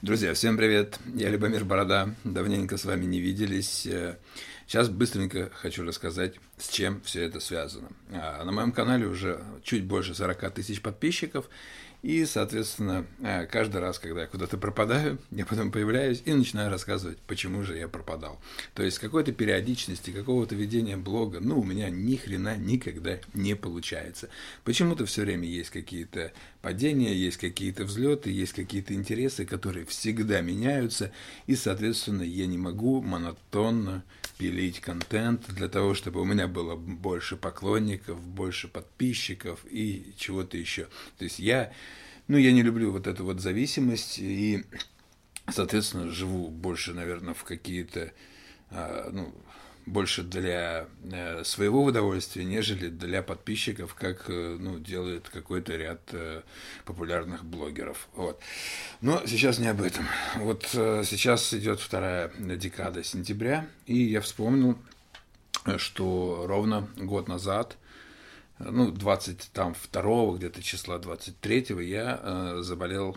Друзья, всем привет! Я Любомир Борода. Давненько с вами не виделись. Сейчас быстренько хочу рассказать, с чем все это связано. А, на моем канале уже чуть больше 40 тысяч подписчиков, и, соответственно, э, каждый раз, когда я куда-то пропадаю, я потом появляюсь и начинаю рассказывать, почему же я пропадал. То есть какой-то периодичности, какого-то ведения блога, ну, у меня ни хрена никогда не получается. Почему-то все время есть какие-то падения, есть какие-то взлеты, есть какие-то интересы, которые всегда меняются, и, соответственно, я не могу монотонно пилить контент для того, чтобы у меня было больше поклонников, больше подписчиков и чего-то еще. То есть я, ну, я не люблю вот эту вот зависимость и, соответственно, живу больше, наверное, в какие-то, а, ну, больше для э, своего удовольствия, нежели для подписчиков, как э, ну, делает какой-то ряд э, популярных блогеров. Вот. Но сейчас не об этом. Вот сейчас идет вторая декада сентября, и я вспомнил, что ровно год назад, ну, 22 где-то числа 23 я заболел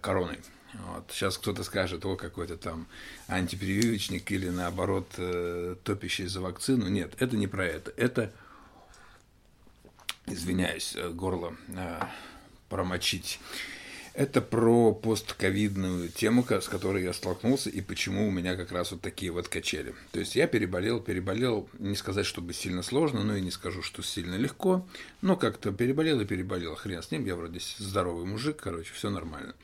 короной. Вот. Сейчас кто-то скажет, о, какой-то там антипрививочник или наоборот э, топящий за вакцину. Нет, это не про это. Это, извиняюсь, э, горло э, промочить. Это про постковидную тему, с которой я столкнулся, и почему у меня как раз вот такие вот качели. То есть я переболел, переболел, не сказать, чтобы сильно сложно, но и не скажу, что сильно легко, но как-то переболел и переболел. Хрен с ним, я вроде здоровый мужик, короче, все нормально.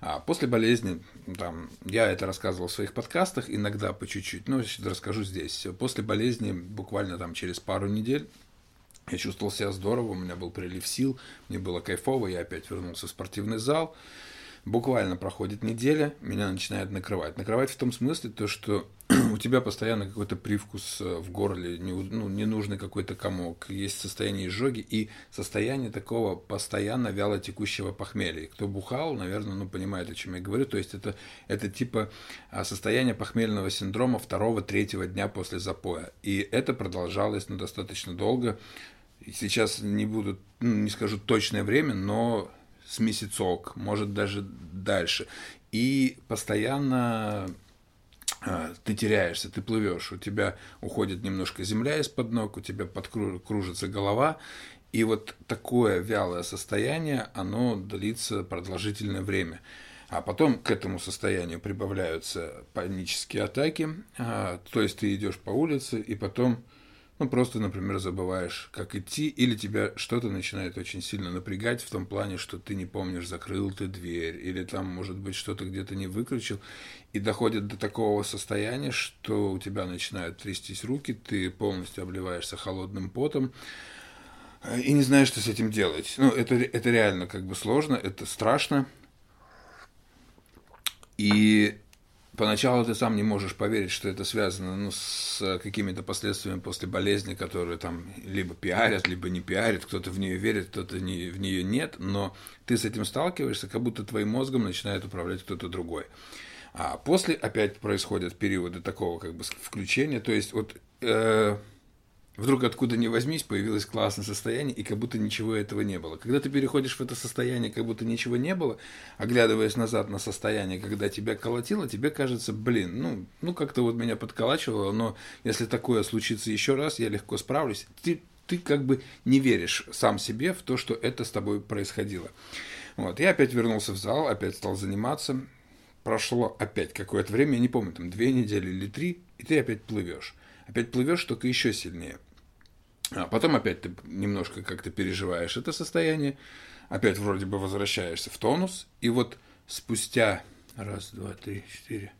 А после болезни, там, я это рассказывал в своих подкастах, иногда по чуть-чуть, но расскажу здесь. После болезни, буквально там через пару недель, я чувствовал себя здорово, у меня был прилив сил, мне было кайфово, я опять вернулся в спортивный зал. Буквально проходит неделя, меня начинает накрывать. Накрывать в том смысле, то, что у тебя постоянно какой-то привкус э, в горле, не, ну, ненужный какой-то комок, есть состояние изжоги и состояние такого постоянно вяло текущего похмелья. Кто бухал, наверное, ну, понимает, о чем я говорю. То есть это, это типа а, состояние похмельного синдрома второго-третьего дня после запоя. И это продолжалось ну, достаточно долго. Сейчас не буду, ну, не скажу точное время, но с месяцок, может даже дальше. И постоянно а, ты теряешься, ты плывешь, у тебя уходит немножко земля из-под ног, у тебя подкружится голова, и вот такое вялое состояние, оно длится продолжительное время. А потом к этому состоянию прибавляются панические атаки, а, то есть ты идешь по улице, и потом ну, просто, например, забываешь, как идти, или тебя что-то начинает очень сильно напрягать в том плане, что ты не помнишь, закрыл ты дверь, или там, может быть, что-то где-то не выключил, и доходит до такого состояния, что у тебя начинают трястись руки, ты полностью обливаешься холодным потом, э, и не знаешь, что с этим делать. Ну, это, это реально как бы сложно, это страшно. И поначалу ты сам не можешь поверить, что это связано ну, с какими-то последствиями после болезни, которые там либо пиарят, либо не пиарят, кто-то в нее верит, кто-то не, в нее нет, но ты с этим сталкиваешься, как будто твоим мозгом начинает управлять кто-то другой. А после опять происходят периоды такого как бы включения, то есть вот э, вдруг откуда ни возьмись, появилось классное состояние, и как будто ничего этого не было. Когда ты переходишь в это состояние, как будто ничего не было, оглядываясь назад на состояние, когда тебя колотило, тебе кажется, блин, ну, ну как-то вот меня подколачивало, но если такое случится еще раз, я легко справлюсь. Ты, ты как бы не веришь сам себе в то, что это с тобой происходило. Вот, я опять вернулся в зал, опять стал заниматься. Прошло опять какое-то время, я не помню, там две недели или три, и ты опять плывешь. Опять плывешь, только еще сильнее. А потом опять ты немножко как-то переживаешь это состояние, опять вроде бы возвращаешься в тонус, и вот спустя раз, два, три, четыре,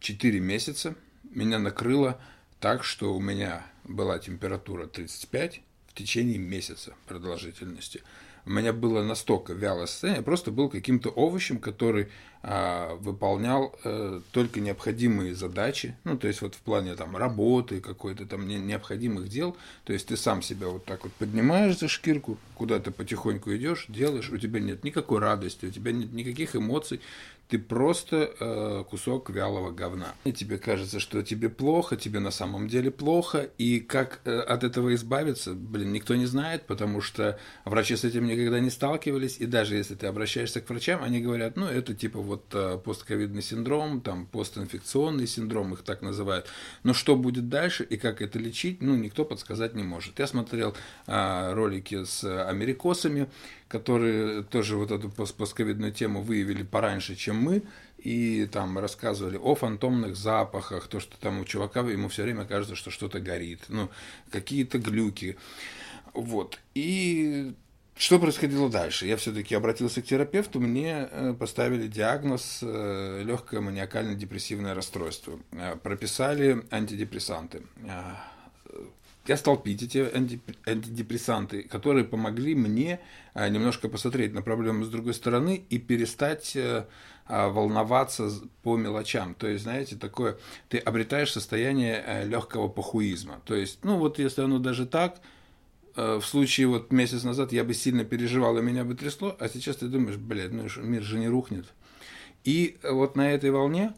четыре месяца меня накрыло так, что у меня была температура 35 в течение месяца продолжительности. У меня было настолько вялое состояние, я просто был каким-то овощем, который а, выполнял а, только необходимые задачи, ну, то есть вот в плане там работы, какой-то там не, необходимых дел, то есть ты сам себя вот так вот поднимаешь за шкирку, куда-то потихоньку идешь, делаешь, у тебя нет никакой радости, у тебя нет никаких эмоций, ты просто э, кусок вялого говна. И тебе кажется, что тебе плохо, тебе на самом деле плохо, и как э, от этого избавиться, блин, никто не знает, потому что врачи с этим никогда не сталкивались, и даже если ты обращаешься к врачам, они говорят, ну, это типа вот э, постковидный синдром, там, постинфекционный синдром, их так называют. Но что будет дальше и как это лечить, ну, никто подсказать не может. Я смотрел э, ролики с америкосами, которые тоже вот эту постковидную тему выявили пораньше, чем мы, и там рассказывали о фантомных запахах, то, что там у чувака, ему все время кажется, что что-то горит, ну, какие-то глюки. Вот. И что происходило дальше? Я все-таки обратился к терапевту, мне э, поставили диагноз э, легкое маниакально-депрессивное расстройство. Э, прописали антидепрессанты я стал пить эти антидепрессанты, которые помогли мне а, немножко посмотреть на проблему с другой стороны и перестать э, а, волноваться по мелочам. То есть, знаете, такое, ты обретаешь состояние э, легкого похуизма. То есть, ну вот если оно даже так, э, в случае вот месяц назад я бы сильно переживал, и меня бы трясло, а сейчас ты думаешь, блядь, ну мир же не рухнет. И вот на этой волне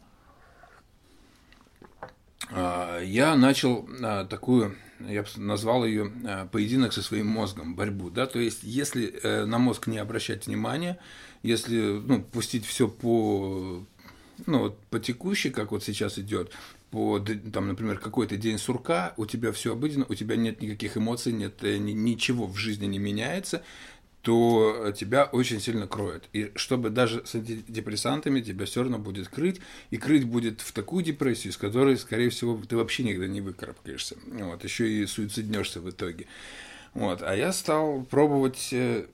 а, я начал такую я бы назвал ее э, поединок со своим мозгом, борьбу, да, то есть если э, на мозг не обращать внимания, если, ну, пустить все по, ну, по текущей, как вот сейчас идет, по, там, например, какой-то день сурка, у тебя все обыденно, у тебя нет никаких эмоций, нет, э, ничего в жизни не меняется, то тебя очень сильно кроет. И чтобы даже с антидепрессантами тебя все равно будет крыть, и крыть будет в такую депрессию, из которой, скорее всего, ты вообще никогда не выкарабкаешься. Вот, еще и суициднешься в итоге. Вот, а я стал пробовать э,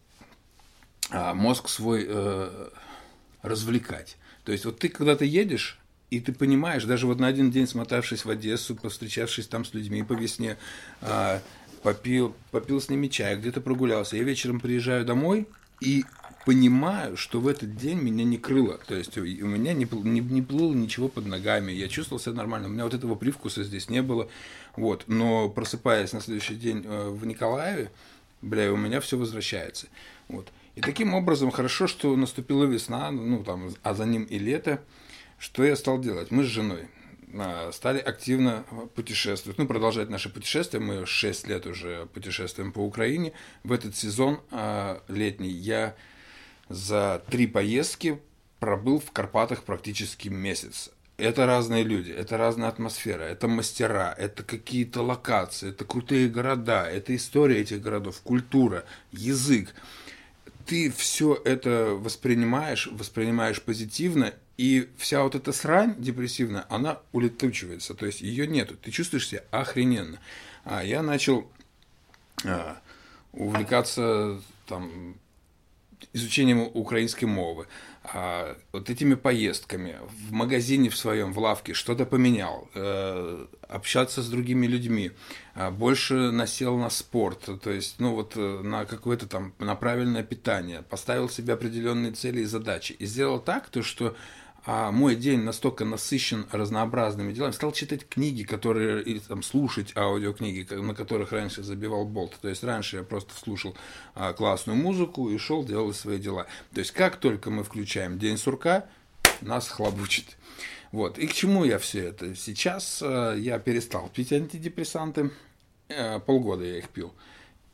а, мозг свой э, развлекать. То есть вот ты когда-то едешь, и ты понимаешь, даже вот на один день смотавшись в Одессу, повстречавшись там с людьми по весне, э, попил, попил с ними чай, где-то прогулялся. Я вечером приезжаю домой и понимаю, что в этот день меня не крыло. То есть у меня не, не, не плыло ничего под ногами. Я чувствовал себя нормально. У меня вот этого привкуса здесь не было. Вот. Но просыпаясь на следующий день э, в Николаеве, бля, у меня все возвращается. Вот. И таким образом хорошо, что наступила весна, ну там, а за ним и лето. Что я стал делать? Мы с женой стали активно путешествовать, ну, продолжать наше путешествие. Мы 6 лет уже путешествуем по Украине. В этот сезон а, летний я за три поездки пробыл в Карпатах практически месяц. Это разные люди, это разная атмосфера, это мастера, это какие-то локации, это крутые города, это история этих городов, культура, язык. Ты все это воспринимаешь, воспринимаешь позитивно, и вся вот эта срань депрессивная, она улетучивается, то есть ее нету, ты чувствуешь себя охрененно. А я начал а, увлекаться там изучением украинской мовы, а, вот этими поездками в магазине в своем, в лавке что-то поменял, э, общаться с другими людьми, а, больше насел на спорт, то есть, ну вот э, на какое-то там, на правильное питание, поставил себе определенные цели и задачи. И сделал так, то что а мой день настолько насыщен разнообразными делами, стал читать книги, которые, или там, слушать аудиокниги, на которых раньше забивал болт. То есть раньше я просто слушал а, классную музыку и шел, делал свои дела. То есть как только мы включаем день сурка, нас хлобучит. Вот. И к чему я все это? Сейчас а, я перестал пить антидепрессанты, а, полгода я их пил,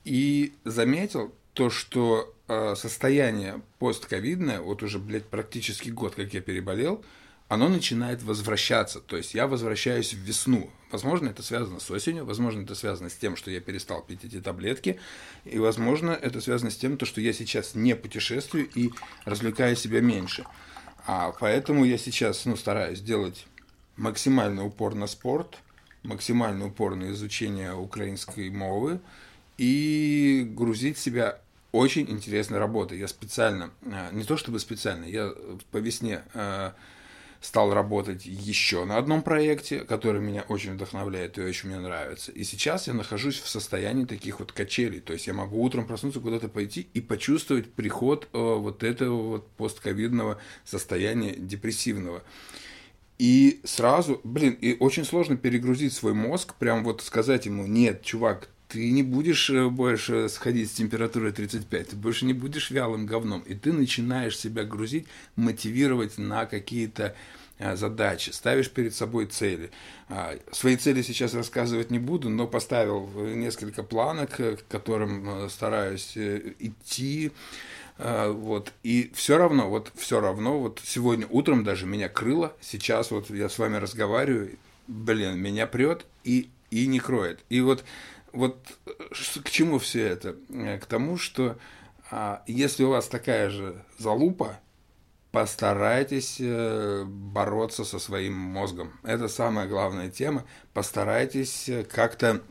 и заметил то, что состояние постковидное, вот уже, блядь, практически год, как я переболел, оно начинает возвращаться. То есть я возвращаюсь в весну. Возможно, это связано с осенью, возможно, это связано с тем, что я перестал пить эти таблетки, и, возможно, это связано с тем, что я сейчас не путешествую и развлекаю себя меньше. А поэтому я сейчас ну, стараюсь делать максимальный упор на спорт, максимальный упор на изучение украинской мовы и грузить себя очень интересная работа. Я специально, э, не то чтобы специально, я по весне э, стал работать еще на одном проекте, который меня очень вдохновляет и очень мне нравится. И сейчас я нахожусь в состоянии таких вот качелей. То есть я могу утром проснуться, куда-то пойти и почувствовать приход э, вот этого вот постковидного состояния депрессивного. И сразу, блин, и очень сложно перегрузить свой мозг, прям вот сказать ему, нет, чувак, ты не будешь э, больше сходить с температурой 35, ты больше не будешь вялым говном, и ты начинаешь себя грузить, мотивировать на какие-то а, задачи, ставишь перед собой цели. А, свои цели сейчас рассказывать не буду, но поставил несколько планок, э, к которым э, стараюсь э, идти. А, вот. И все равно, вот все равно, вот сегодня утром даже меня крыло, сейчас вот я с вами разговариваю, блин, меня прет и, и не кроет. И вот, вот к чему все это? К тому, что если у вас такая же залупа, постарайтесь э, бороться со своим мозгом. Это самая главная тема. Постарайтесь э, как-то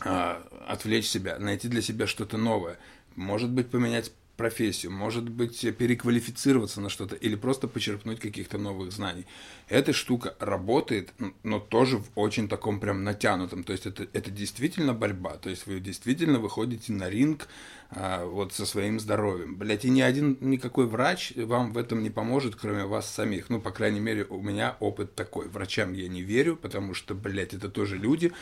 а, отвлечь себя, найти для себя что-то новое. Может быть, поменять профессию, может быть, переквалифицироваться на что-то или просто почерпнуть каких-то новых знаний. Эта штука работает, но тоже в очень таком прям натянутом. То есть это, это действительно борьба. То есть вы действительно выходите на ринг а, вот со своим здоровьем. Блять, и ни один, никакой врач вам в этом не поможет, кроме вас самих. Ну, по крайней мере, у меня опыт такой. Врачам я не верю, потому что, блядь, это тоже люди.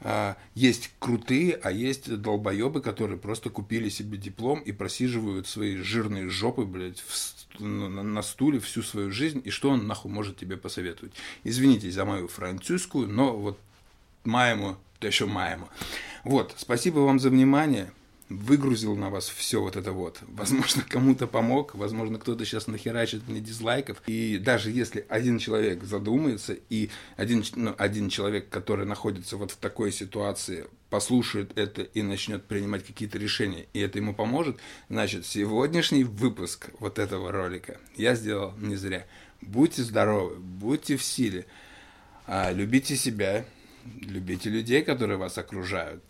А, есть крутые, а есть долбоебы, которые просто купили себе диплом и просиживают свои жирные жопы, блядь, в, на, на стуле всю свою жизнь, и что он нахуй может тебе посоветовать? Извините за мою французскую, но вот маему, то еще маему. Вот, спасибо вам за внимание выгрузил на вас все вот это вот. Возможно, кому-то помог, возможно, кто-то сейчас нахерачит мне дизлайков. И даже если один человек задумается, и один, ну, один человек, который находится вот в такой ситуации, послушает это и начнет принимать какие-то решения, и это ему поможет, значит, сегодняшний выпуск вот этого ролика я сделал не зря. Будьте здоровы, будьте в силе, а, любите себя, любите людей, которые вас окружают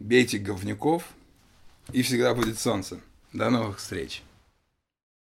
бейте говнюков, и всегда будет солнце. До новых встреч!